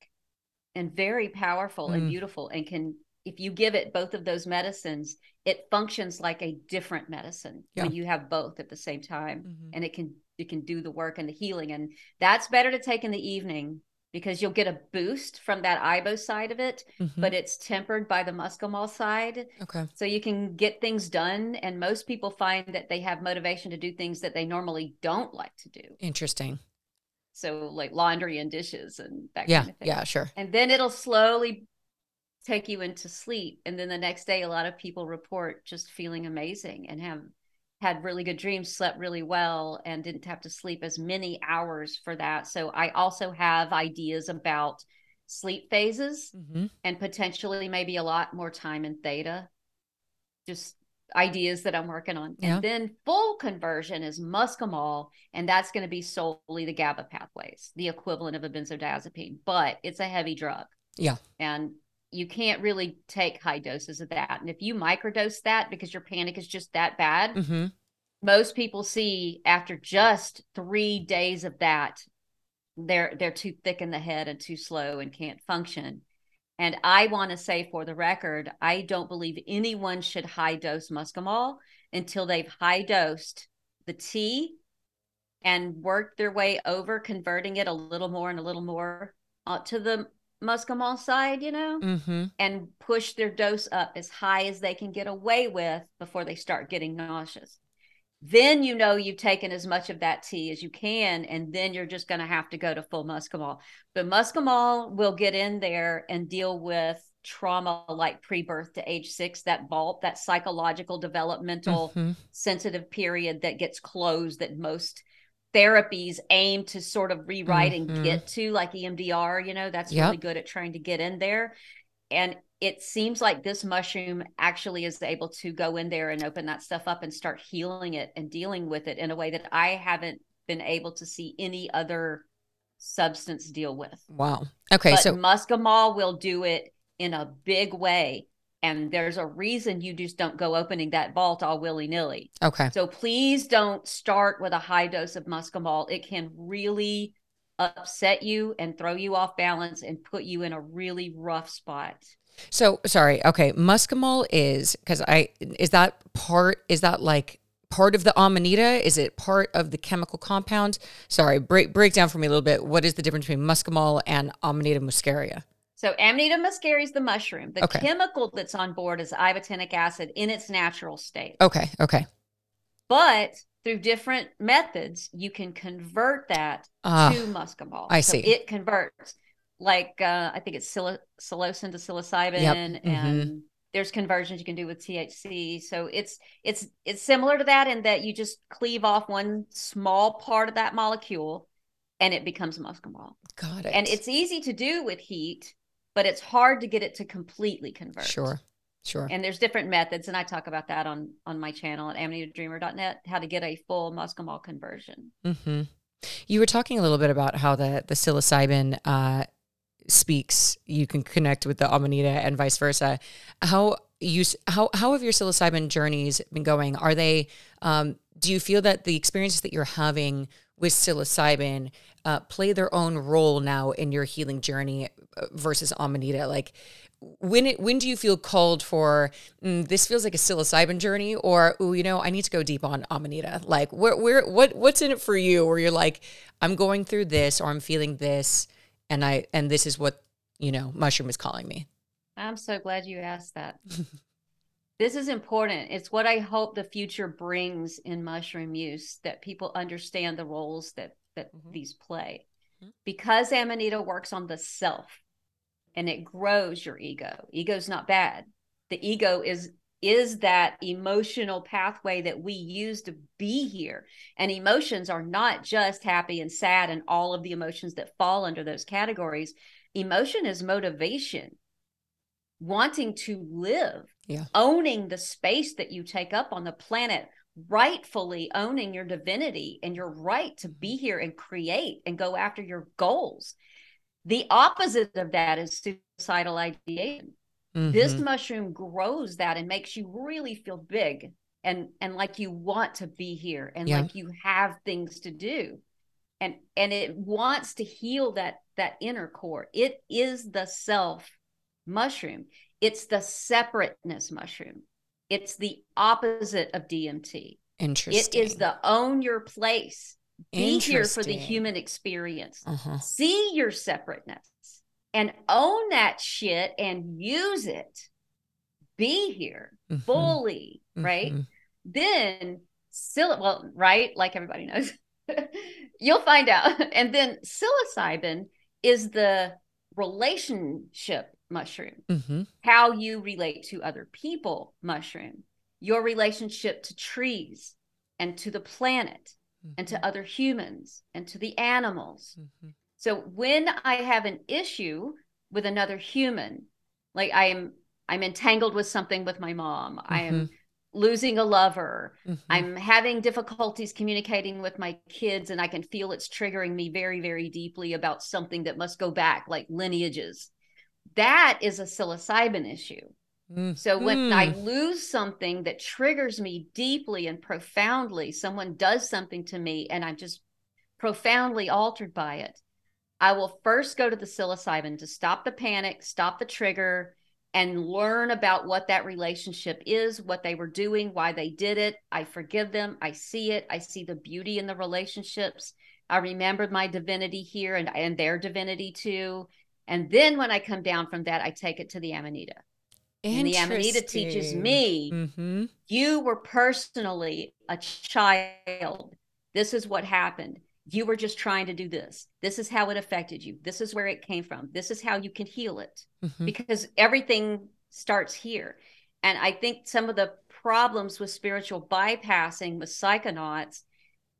Speaker 1: and very powerful mm. and beautiful and can if you give it both of those medicines, it functions like a different medicine yeah. when you have both at the same time mm-hmm. and it can you can do the work and the healing. And that's better to take in the evening because you'll get a boost from that ibo side of it, mm-hmm. but it's tempered by the muscimol side.
Speaker 2: Okay.
Speaker 1: So you can get things done. And most people find that they have motivation to do things that they normally don't like to do.
Speaker 2: Interesting.
Speaker 1: So like laundry and dishes and that
Speaker 2: yeah,
Speaker 1: kind of thing.
Speaker 2: Yeah, sure.
Speaker 1: And then it'll slowly take you into sleep. And then the next day, a lot of people report just feeling amazing and have had really good dreams, slept really well, and didn't have to sleep as many hours for that. So I also have ideas about sleep phases mm-hmm. and potentially maybe a lot more time in theta. Just ideas that I'm working on. Yeah. And then full conversion is muscimol, and that's going to be solely the GABA pathways, the equivalent of a benzodiazepine, but it's a heavy drug.
Speaker 2: Yeah.
Speaker 1: And you can't really take high doses of that. And if you microdose that because your panic is just that bad, mm-hmm. most people see after just three days of that, they're they're too thick in the head and too slow and can't function. And I want to say for the record, I don't believe anyone should high dose muscimol until they've high dosed the tea and worked their way over converting it a little more and a little more uh, to the muscimol side, you know, mm-hmm. and push their dose up as high as they can get away with before they start getting nauseous. Then you know you've taken as much of that tea as you can, and then you're just going to have to go to full muscimol. But muscimol will get in there and deal with trauma like pre-birth to age six that vault that psychological developmental mm-hmm. sensitive period that gets closed that most therapies aim to sort of rewrite mm-hmm. and get to like EMDR, you know, that's yep. really good at trying to get in there. And it seems like this mushroom actually is able to go in there and open that stuff up and start healing it and dealing with it in a way that I haven't been able to see any other substance deal with.
Speaker 2: Wow. Okay.
Speaker 1: But
Speaker 2: so
Speaker 1: muscimol will do it in a big way And there's a reason you just don't go opening that vault all willy nilly.
Speaker 2: Okay.
Speaker 1: So please don't start with a high dose of muscimol. It can really upset you and throw you off balance and put you in a really rough spot.
Speaker 2: So sorry. Okay, muscimol is because I is that part is that like part of the amanita? Is it part of the chemical compound? Sorry, break break down for me a little bit. What is the difference between muscimol and Amanita muscaria?
Speaker 1: So Amanita muscaria is the mushroom. The
Speaker 2: Okay.
Speaker 1: chemical that's on board is ibotenic acid in its natural state.
Speaker 2: Okay, okay.
Speaker 1: But through different methods, you can convert that
Speaker 2: Ah,
Speaker 1: to muscimol.
Speaker 2: I
Speaker 1: So
Speaker 2: see.
Speaker 1: it converts. Like uh, I think it's psil- psilocin to psilocybin,
Speaker 2: Yep. Mhm.
Speaker 1: and there's conversions you can do with THC. So it's it's it's similar to that in that you just cleave off one small part of that molecule, and it becomes muscimol.
Speaker 2: got it.
Speaker 1: And it's easy to do with heat, but it's hard to get it to completely convert.
Speaker 2: sure, sure.
Speaker 1: And there's different methods, and I talk about that on on my channel at amanitadreamer.net, how to get a full muscimol conversion.
Speaker 2: hmm You were talking a little bit about how the the psilocybin uh, speaks. You can connect with the amanita and vice versa. How you how how have your psilocybin journeys been going? Are they? Um, do you feel that the experiences that you're having with psilocybin uh, play their own role now in your healing journey uh, versus amanita? Like when it when do you feel called for mm, this feels like a psilocybin journey or oh you know i need to go deep on amanita like where where what what's in it for you where you're like i'm going through this or i'm feeling this and i and this is what you know mushroom is calling me
Speaker 1: I'm so glad you asked that. this is important. It's what I hope the future brings in mushroom use that people understand the roles that that
Speaker 2: Mhm.
Speaker 1: these play.
Speaker 2: Mhm.
Speaker 1: Because Amanita works on the self and it grows your ego. Ego's not bad. The ego is is that emotional pathway that we use to be here. And emotions are not just happy and sad and all of the emotions that fall under those categories. Emotion is motivation wanting to live,
Speaker 2: Yeah.
Speaker 1: owning the space that you take up on the planet, rightfully owning your divinity and your right to be here and create and go after your goals. The opposite of that is suicidal ideation. This
Speaker 2: Mhm.
Speaker 1: mushroom grows that and makes you really feel big and and like you want to be here and
Speaker 2: Yeah.
Speaker 1: like you have things to do. And and it wants to heal that that inner core. It is the self mushroom. It's the separateness mushroom. It's the opposite of DMT.
Speaker 2: interesting
Speaker 1: It is the own your place. Be here for the human experience.
Speaker 2: uh-huh
Speaker 1: See your separateness and own that shit and use it. Be here
Speaker 2: Mhm.
Speaker 1: fully, right?
Speaker 2: Mhm.
Speaker 1: Then still well, right? Like everybody knows. You'll find out. And then psilocybin is the relationship mushroom
Speaker 2: Mhm.
Speaker 1: how you relate to other people mushroom your relationship to trees and to the planet and to other humans and to the animals
Speaker 2: Mhm.
Speaker 1: so when i have an issue with another human like i am i'm entangled with something with my mom i am losing a lover
Speaker 2: Mhm.
Speaker 1: i'm having difficulties communicating with my kids and i can feel it's triggering me very very deeply about something that must go back like lineages that is a psilocybin issue so when I
Speaker 2: Mhm.
Speaker 1: lose something that triggers me deeply and profoundly, someone does something to me and I'm just profoundly altered by it, I will first go to the psilocybin to stop the panic, stop the trigger, and learn about what that relationship is, what they were doing, why they did it. I forgive them. I see it. I see the beauty in the relationships. I remembered my divinity here and, and their divinity too. And then when I come down from that, I take it to the Amanita. And the Amanita teaches me
Speaker 2: Mhm.
Speaker 1: you were personally a child. This is what happened. You were just trying to do this. This is how it affected you. This is where it came from. This is how you can heal it
Speaker 2: Mhm.
Speaker 1: because everything starts here. And I think some of the problems with spiritual bypassing with psychonauts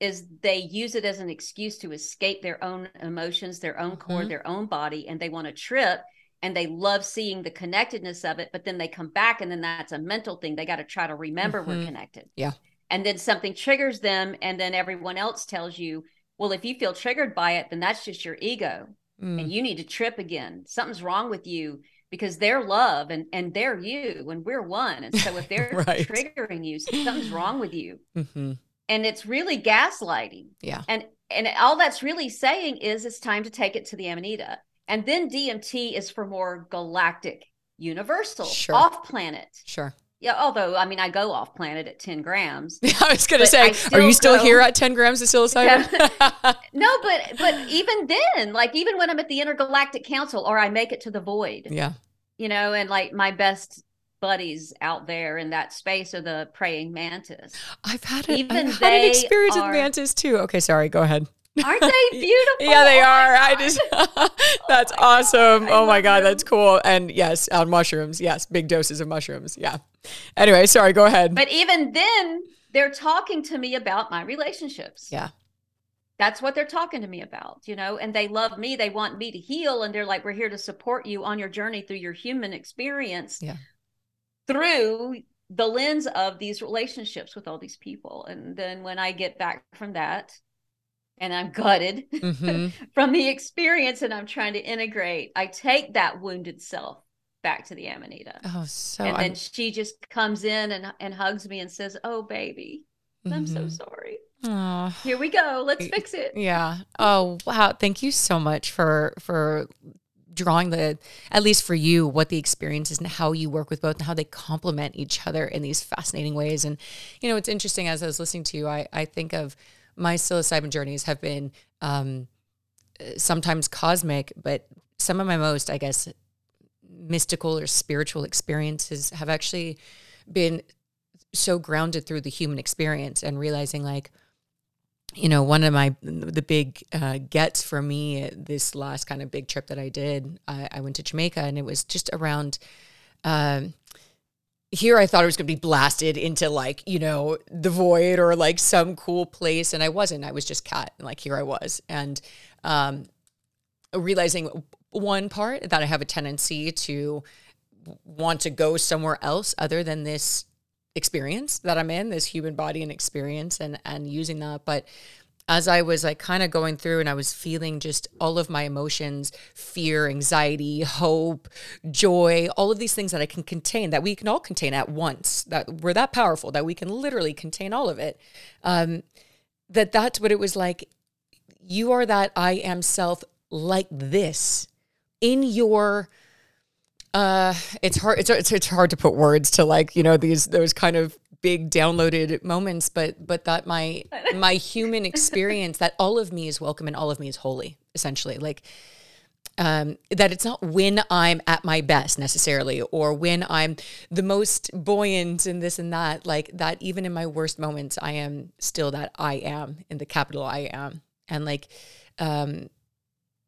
Speaker 1: is they use it as an excuse to escape their own emotions, their own core,
Speaker 2: Mhm.
Speaker 1: their own body, and they want to trip and they love seeing the connectedness of it. But then they come back and then that's a mental thing. They got to try to remember we're
Speaker 2: Mhm.
Speaker 1: connected.
Speaker 2: Yeah.
Speaker 1: And then something triggers them, and then everyone else tells you, well, if you feel triggered by it, then that's just your ego
Speaker 2: Mm.
Speaker 1: and you need to trip again. Something's wrong with you. because they're love and and they're you and we're one and so if they're right. triggering you something's wrong with you mm-hmm. And it's really gaslighting
Speaker 2: yeah
Speaker 1: and and all that's really saying is it's time to take it to the amanita and then dmt is for more galactic universal sure. off planet
Speaker 2: sure
Speaker 1: yeah, although I mean, I go off planet at ten grams.
Speaker 2: I was going to say, are you still go, here at ten grams of psilocybin?
Speaker 1: Yeah. no, but but even then, like even when I'm at the intergalactic council, or I make it to the void.
Speaker 2: Yeah,
Speaker 1: you know, and like my best buddies out there in that space are the praying mantis.
Speaker 2: I've had a, even I've had an experience are, with mantis too. Okay, sorry, go ahead.
Speaker 1: Aren't they beautiful?
Speaker 2: yeah, they oh are. I just oh that's oh awesome. God, oh my god, them. that's cool. And yes, on mushrooms. Yes, big doses of mushrooms. Yeah. Anyway, sorry, go ahead.
Speaker 1: But even then, they're talking to me about my relationships.
Speaker 2: Yeah.
Speaker 1: That's what they're talking to me about, you know, and they love me. They want me to heal. And they're like, we're here to support you on your journey through your human experience.
Speaker 2: Yeah.
Speaker 1: Through the lens of these relationships with all these people. And then when I get back from that, and I'm gutted mm-hmm. from the experience and I'm trying to integrate. I take that wounded self back to the Amanita.
Speaker 2: Oh, so
Speaker 1: and I'm... then she just comes in and and hugs me and says, "Oh, baby, mm-hmm. I'm so mm-hmm. sorry." Oh. Here we go. Let's fix it.
Speaker 2: Yeah. Oh, wow. Thank you so much for for drawing the at least for you what the experience is and how you work with both and how they complement each other in these fascinating ways. And you know it's interesting as i was listening to you i i think of my psilocybin journeys have been um, sometimes cosmic, but some of my most, I guess, mystical or spiritual experiences have actually been so grounded through the human experience and realizing like you know one of my the big uh, gets for me this last kind of big trip that i did i, I went to jamaica and it was just around um, here I thought it was going to be blasted into like, you know, the void or like some cool place. And I wasn't. I was just Kat. And like, here I was. And um, realizing one part that I have a tendency to want to go somewhere else other than this experience that I'm in, this human body and experience and and using that. But as I was like kind of going through and I was feeling just all of my emotions fear, anxiety, hope, joy, all of these things that I can contain, that we can all contain at once, that we're that powerful, that we can literally contain all of it. Um, that that's what it was like. You are that I am self like this in your uh it's hard it's, it's it's hard to put words to like you know these those kind of big downloaded moments but but that my my human experience that all of me is welcome and all of me is holy essentially like um, that it's not when I'm at my best necessarily, or when I'm the most buoyant and this and that. Like that, even in my worst moments, I am still that I am in the capital I am, and like, um,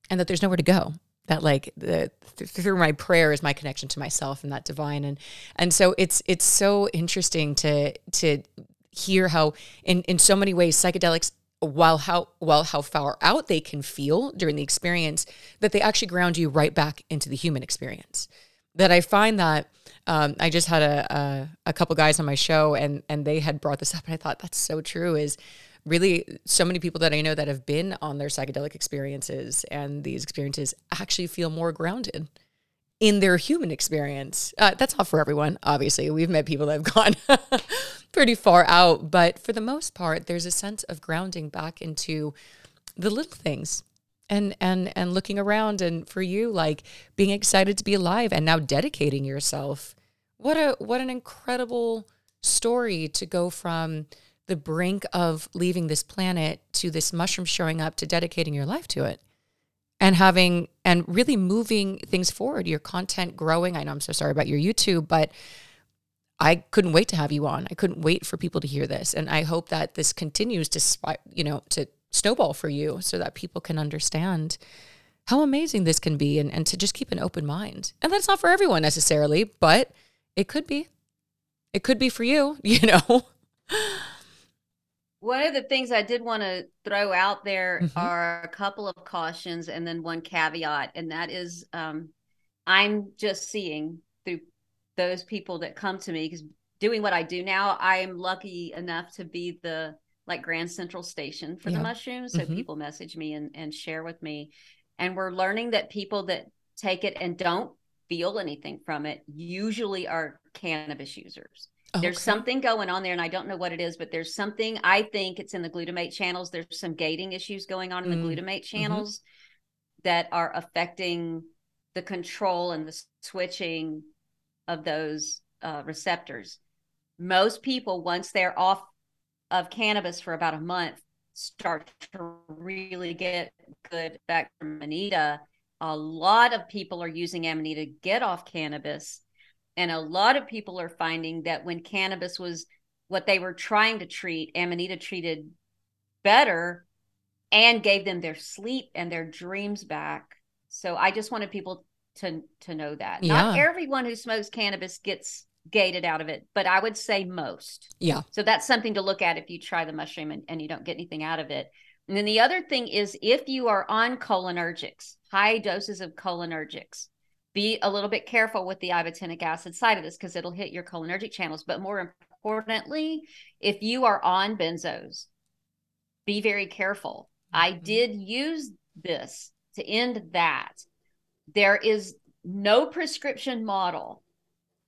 Speaker 2: and that there's nowhere to go that like the th- through my prayer is my connection to myself and that divine. And and so it's it's so interesting to to hear how in in so many ways psychedelics while how while how far out they can feel during the experience that they actually ground you right back into the human experience. That i find that um, i just had a, a a couple guys on my show and and they had brought this up and i thought that's so true is really so many people that I know that have been on their psychedelic experiences and these experiences actually feel more grounded in their human experience. Uh, that's not for everyone, obviously. We've met people that have gone pretty far out, but for the most part, there's a sense of grounding back into the little things and and and looking around and for you like being excited to be alive and now dedicating yourself what a what an incredible story to go from the brink of leaving this planet to this mushroom showing up to dedicating your life to it and having and really moving things forward your content growing. I know i'm so sorry about your youtube but i couldn't wait to have you on. I couldn't wait for people to hear this. And i hope that this continues to you know to snowball for you so that people can understand how amazing this can be and, and to just keep an open mind. And that's not for everyone necessarily but it could be. It could be for you you know
Speaker 1: one of the things I did want to throw out there mm-hmm. are a couple of cautions and then one caveat, and that is um, I'm just seeing through those people that come to me because doing what I do now, I'm lucky enough to be the like Grand Central Station for yeah. the mushrooms. So mm-hmm. people message me and, and share with me. And we're learning that people that take it and don't feel anything from it usually are cannabis users.
Speaker 2: Okay.
Speaker 1: There's something going on there, and I don't know what it is, but there's something. I think it's in the glutamate channels. There's some gating issues going on in the
Speaker 2: Mm.
Speaker 1: glutamate channels that are affecting the control and the switching of those uh, receptors. Most people, once they're off of cannabis for about a month, start to really get good back from Amanita. A lot of people are using Amanita to get off cannabis. And a lot of people are finding that when cannabis was what they were trying to treat, Amanita treated better and gave them their sleep and their dreams back. So I just wanted people to to know that. Not everyone who smokes cannabis gets gated out of it, but I would say most.
Speaker 2: Yeah.
Speaker 1: So that's something to look at if you try the mushroom and, and you don't get anything out of it. And then the other thing is if you are on cholinergics, high doses of cholinergics, be a little bit careful with the ibotenic acid side of this because it'll hit your cholinergic channels. But more importantly, if you are on benzos, be very careful. I
Speaker 2: Mhm.
Speaker 1: did use this to end that. There is no prescription model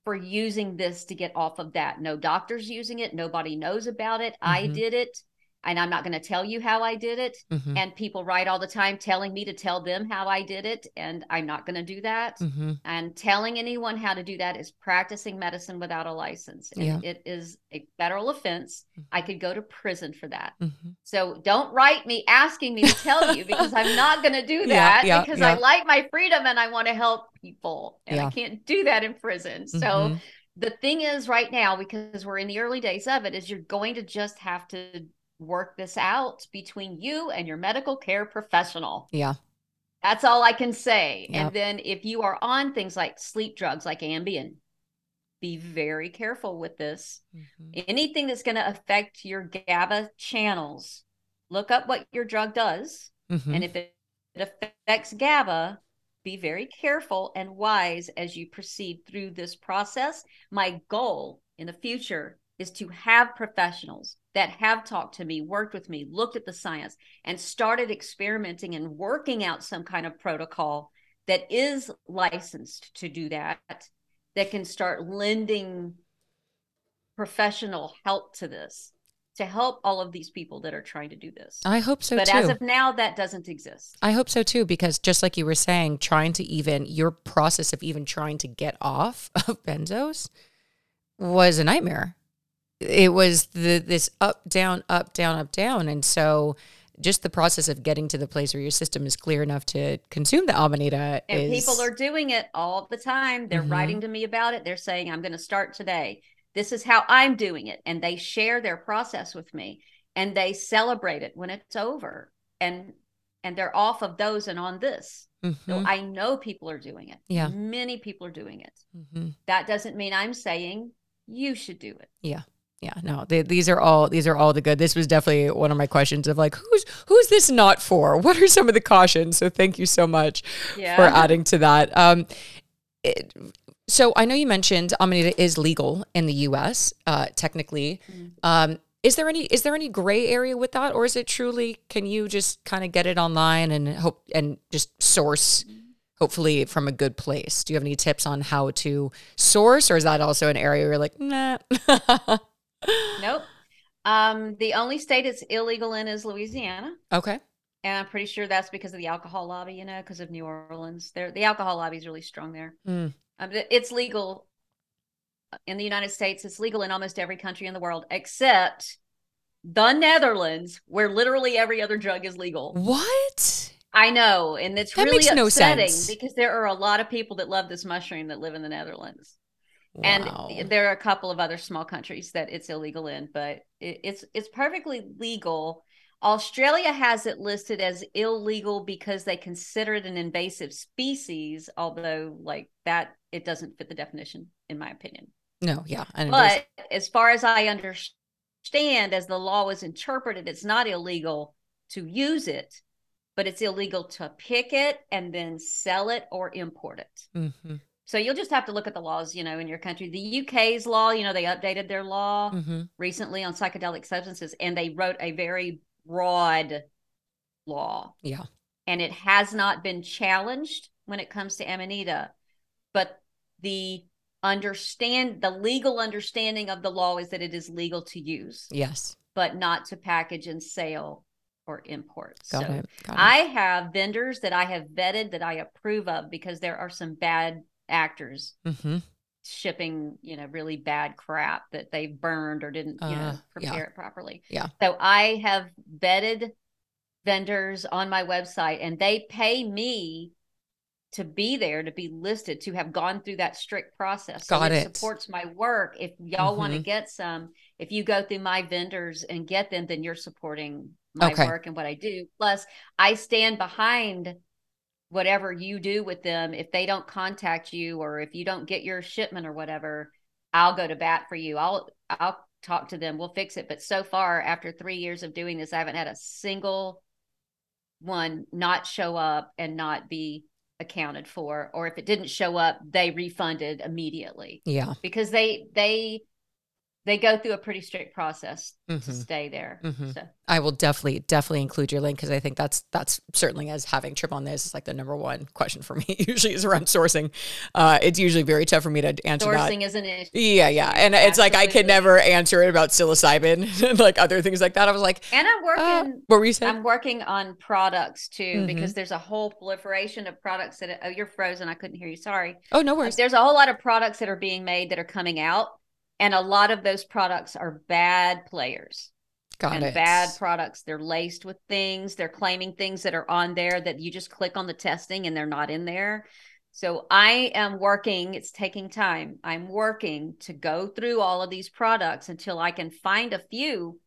Speaker 1: for using this to get off of that. No doctors using it. Nobody knows about it. I
Speaker 2: Mhm.
Speaker 1: did it. And I'm not going to tell you how I did it.
Speaker 2: Mhm.
Speaker 1: And people write all the time telling me to tell them how I did it. And I'm not going to do that.
Speaker 2: Mhm.
Speaker 1: And telling anyone how to do that is practicing medicine without a license.
Speaker 2: Yeah.
Speaker 1: it is a federal offense. I could go to prison for that.
Speaker 2: Mhm.
Speaker 1: So don't write me asking me to tell you because I'm not going to do that
Speaker 2: yeah,
Speaker 1: because
Speaker 2: yeah.
Speaker 1: I like my freedom and I want to help people. And. I can't do that in prison. So
Speaker 2: Mhm.
Speaker 1: the thing is right now because we're in the early days of it is you're going to just have to work this out between you and your medical care professional.
Speaker 2: Yeah.
Speaker 1: That's all I can say.
Speaker 2: Yep.
Speaker 1: And then if you are on things like sleep drugs like Ambien, be very careful with this.
Speaker 2: Mhm.
Speaker 1: Anything that's going to affect your GABA channels, look up what your drug does.
Speaker 2: Mhm.
Speaker 1: And if it, it affects GABA, be very careful and wise as you proceed through this process. My goal in the future is to have professionals that have talked to me, worked with me, looked at the science, and started experimenting and working out some kind of protocol that is licensed to do that, that can start lending professional help to this to help all of these people that are trying to do this.
Speaker 2: I hope so
Speaker 1: but
Speaker 2: too.
Speaker 1: as of now, that doesn't exist.
Speaker 2: I hope so too, because just like you were saying, trying to even your process of even trying to get off of benzos was a nightmare. It was the this up down up down up down, and so just the process of getting to the place where your system is clear enough to consume the amanita
Speaker 1: And
Speaker 2: is
Speaker 1: people are doing it all the time. They're
Speaker 2: Mhm.
Speaker 1: writing to me about it. They're saying, I'm going to start today. This is how I'm doing it. And they share their process with me and they celebrate it when it's over. And and they're off of those and on this. So
Speaker 2: Mhm,
Speaker 1: I know people are doing it.
Speaker 2: Yeah.
Speaker 1: Many people are doing it.
Speaker 2: mhm.
Speaker 1: That doesn't mean I'm saying you should do it.
Speaker 2: Yeah. Yeah, no, they, these are all these are all the good. This was definitely one of my questions of like, who's who's this not for? What are some of the cautions? So thank you so much
Speaker 1: Yeah.
Speaker 2: for adding to that. Um, it, so I know you mentioned Amanita is legal in the U.S. Uh, technically.
Speaker 1: Mhm.
Speaker 2: Um, is there any is there any gray area with that, or is it truly can you just kind of get it online and hope and just source? Hopefully from a good place. Do you have any tips on how to source, or is that also an area where you're like, nah?
Speaker 1: Nope. Um, the only state it's illegal in is Louisiana.
Speaker 2: okay.
Speaker 1: And I'm pretty sure that's because of the alcohol lobby, you know, because of New Orleans. There, the alcohol lobby is really strong there.
Speaker 2: Mm.
Speaker 1: Um, it's legal in the United States. It's legal in almost every country in the world except the Netherlands, where literally every other drug is legal.
Speaker 2: What?
Speaker 1: I know, and it's
Speaker 2: That
Speaker 1: really
Speaker 2: makes no
Speaker 1: upsetting
Speaker 2: sense.
Speaker 1: because there are a lot of people that love this mushroom that live in the Netherlands.
Speaker 2: Wow.
Speaker 1: And there are a couple of other small countries that it's illegal in, but it, it's it's perfectly legal. Australia has it listed as illegal because they consider it an invasive species, although like that it doesn't fit the definition in my opinion.
Speaker 2: no, yeah. Is-
Speaker 1: But as far as I understand, as the law was interpreted, it's not illegal to use it, but it's illegal to pick it and then sell it or import it.
Speaker 2: Mhm,
Speaker 1: So you'll just have to look at the laws, you know, in your country. The UK's law, you know, they updated their law
Speaker 2: mhm.
Speaker 1: recently on psychedelic substances and they wrote a very broad law
Speaker 2: Yeah.
Speaker 1: and it has not been challenged when it comes to Amanita. but the understand the legal understanding of the law is that it is legal to use.
Speaker 2: Yes.
Speaker 1: But not to package and sale or import.
Speaker 2: Got
Speaker 1: so
Speaker 2: it. Got it.
Speaker 1: I have vendors that I have vetted that I approve of because there are some bad actors
Speaker 2: mm-hmm.
Speaker 1: shipping, you know, really bad crap that they burned or didn't, you
Speaker 2: Uh,
Speaker 1: know,
Speaker 2: yeah.
Speaker 1: prepare it properly.
Speaker 2: Yeah.
Speaker 1: So I have vetted vendors on my website and they pay me to be there, to be listed, to have gone through that strict process. So
Speaker 2: Got it.
Speaker 1: supports my work. If y'all want to
Speaker 2: Mhm.
Speaker 1: get some, if you go through my vendors and get them, then you're supporting my
Speaker 2: Okay.
Speaker 1: work and what I do. Plus, I stand behind whatever you do with them. If they don't contact you or if you don't get your shipment or whatever, I'll go to bat for you. I'll I'll talk to them. We'll fix it. But so far, after three years of doing this, I haven't had a single one not show up and not be accounted for. Or if it didn't show up, they refunded immediately
Speaker 2: Yeah.
Speaker 1: because they they they go through a pretty strict process to
Speaker 2: Mhm.
Speaker 1: stay there.
Speaker 2: Mhm.
Speaker 1: So
Speaker 2: I will definitely, definitely include your link because I think that's that's certainly as having trip on this is like the number one question for me. Usually is around sourcing. Uh, it's usually very tough for me to answer
Speaker 1: sourcing is an issue.
Speaker 2: Yeah, yeah, and it's like I could never answer it about psilocybin and like other things like that. I was like,
Speaker 1: And I'm working
Speaker 2: uh, what were you saying?
Speaker 1: I'm working on products too
Speaker 2: Mhm.
Speaker 1: because there's a whole proliferation of products that oh you're frozen I couldn't hear you sorry
Speaker 2: oh, no worries.
Speaker 1: there's a whole lot of products that are being made that are coming out and a lot of those products are bad players.
Speaker 2: Got
Speaker 1: and
Speaker 2: it.
Speaker 1: bad products they're laced with things they're claiming things that are on there that you just click on the testing and they're not in there. So I am working it's taking time. I'm working to go through all of these products until I can find a few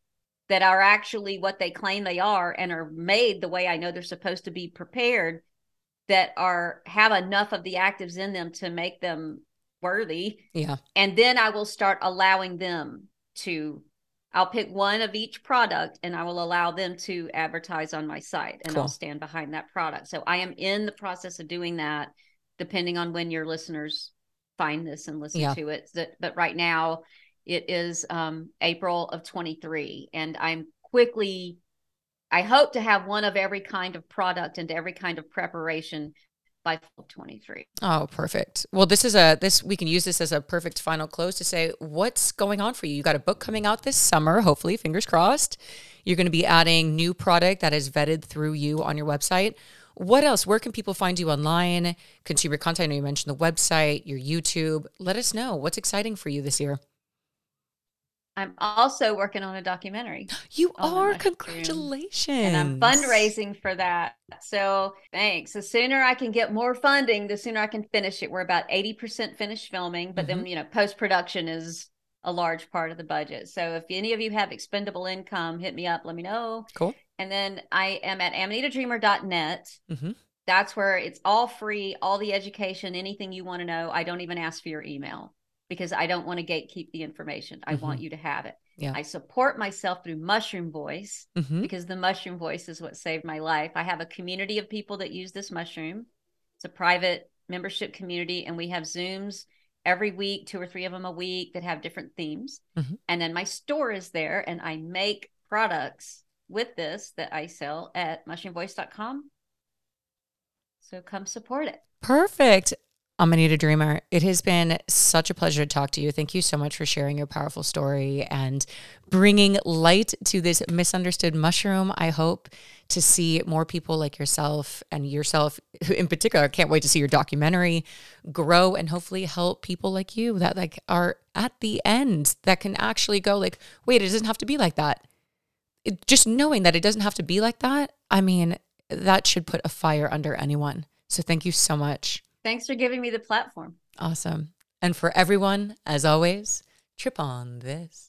Speaker 1: that are actually what they claim they are and are made the way I know they're supposed to be prepared that are have enough of the actives in them to make them worthy
Speaker 2: Yeah.
Speaker 1: and then I will start allowing them to I'll pick one of each product and I will allow them to advertise on my site and
Speaker 2: Cool.
Speaker 1: I'll stand behind that product. So I am in the process of doing that depending on when your listeners find this and listen
Speaker 2: Yeah.
Speaker 1: to it. But- But right now it is um April of 23 and I'm quickly I hope to have one of every kind of product and every kind of preparation by fall 23.
Speaker 2: Oh, perfect. Well, this is a this we can use this as a perfect final close to say what's going on for you. You got a book coming out this summer, hopefully, fingers crossed. You're going to be adding new product that is vetted through you on your website. What else? Where can people find you online? Consumer content. I know you mentioned the website, your YouTube. Let us know what's exciting for you this year.
Speaker 1: I'm also working on a documentary.
Speaker 2: You are. Congratulations.
Speaker 1: and I'm fundraising for that. So thanks. The sooner I can get more funding, the sooner I can finish it. We're about 80% finished filming, but then, you know, post production is a large part of the budget. So if any of you have expendable income, hit me up, let me know.
Speaker 2: Cool.
Speaker 1: And then I am at amanitadreamer.net.
Speaker 2: Mhm.
Speaker 1: That's where it's all free, all the education, anything you want to know. I don't even ask for your email because I don't want to gatekeep the information. I want you to have it.
Speaker 2: Yeah.
Speaker 1: I support myself through Mushroom Voice
Speaker 2: Mhm.
Speaker 1: because the mushroom voice is what saved my life. I have a community of people that use this mushroom. It's a private membership community, and we have Zooms every week, two or three of them a week that have different themes.
Speaker 2: Mhm.
Speaker 1: And then my store is there, and I make products with this that I sell at mushroomvoice.com. So come support it.
Speaker 2: Perfect. Amanita Dreamer, it has been such a pleasure to talk to you. Thank you so much for sharing your powerful story and bringing light to this misunderstood mushroom. I hope to see more people like yourself and yourself in particular. I can't wait to see your documentary grow and hopefully help people like you that like are at the end that can actually go like, wait, it doesn't have to be like that. It, just knowing that it doesn't have to be like that. I mean, that should put a fire under anyone. So thank you so much.
Speaker 1: Thanks for giving me the platform.
Speaker 2: Awesome. And for everyone, as always, trip on this.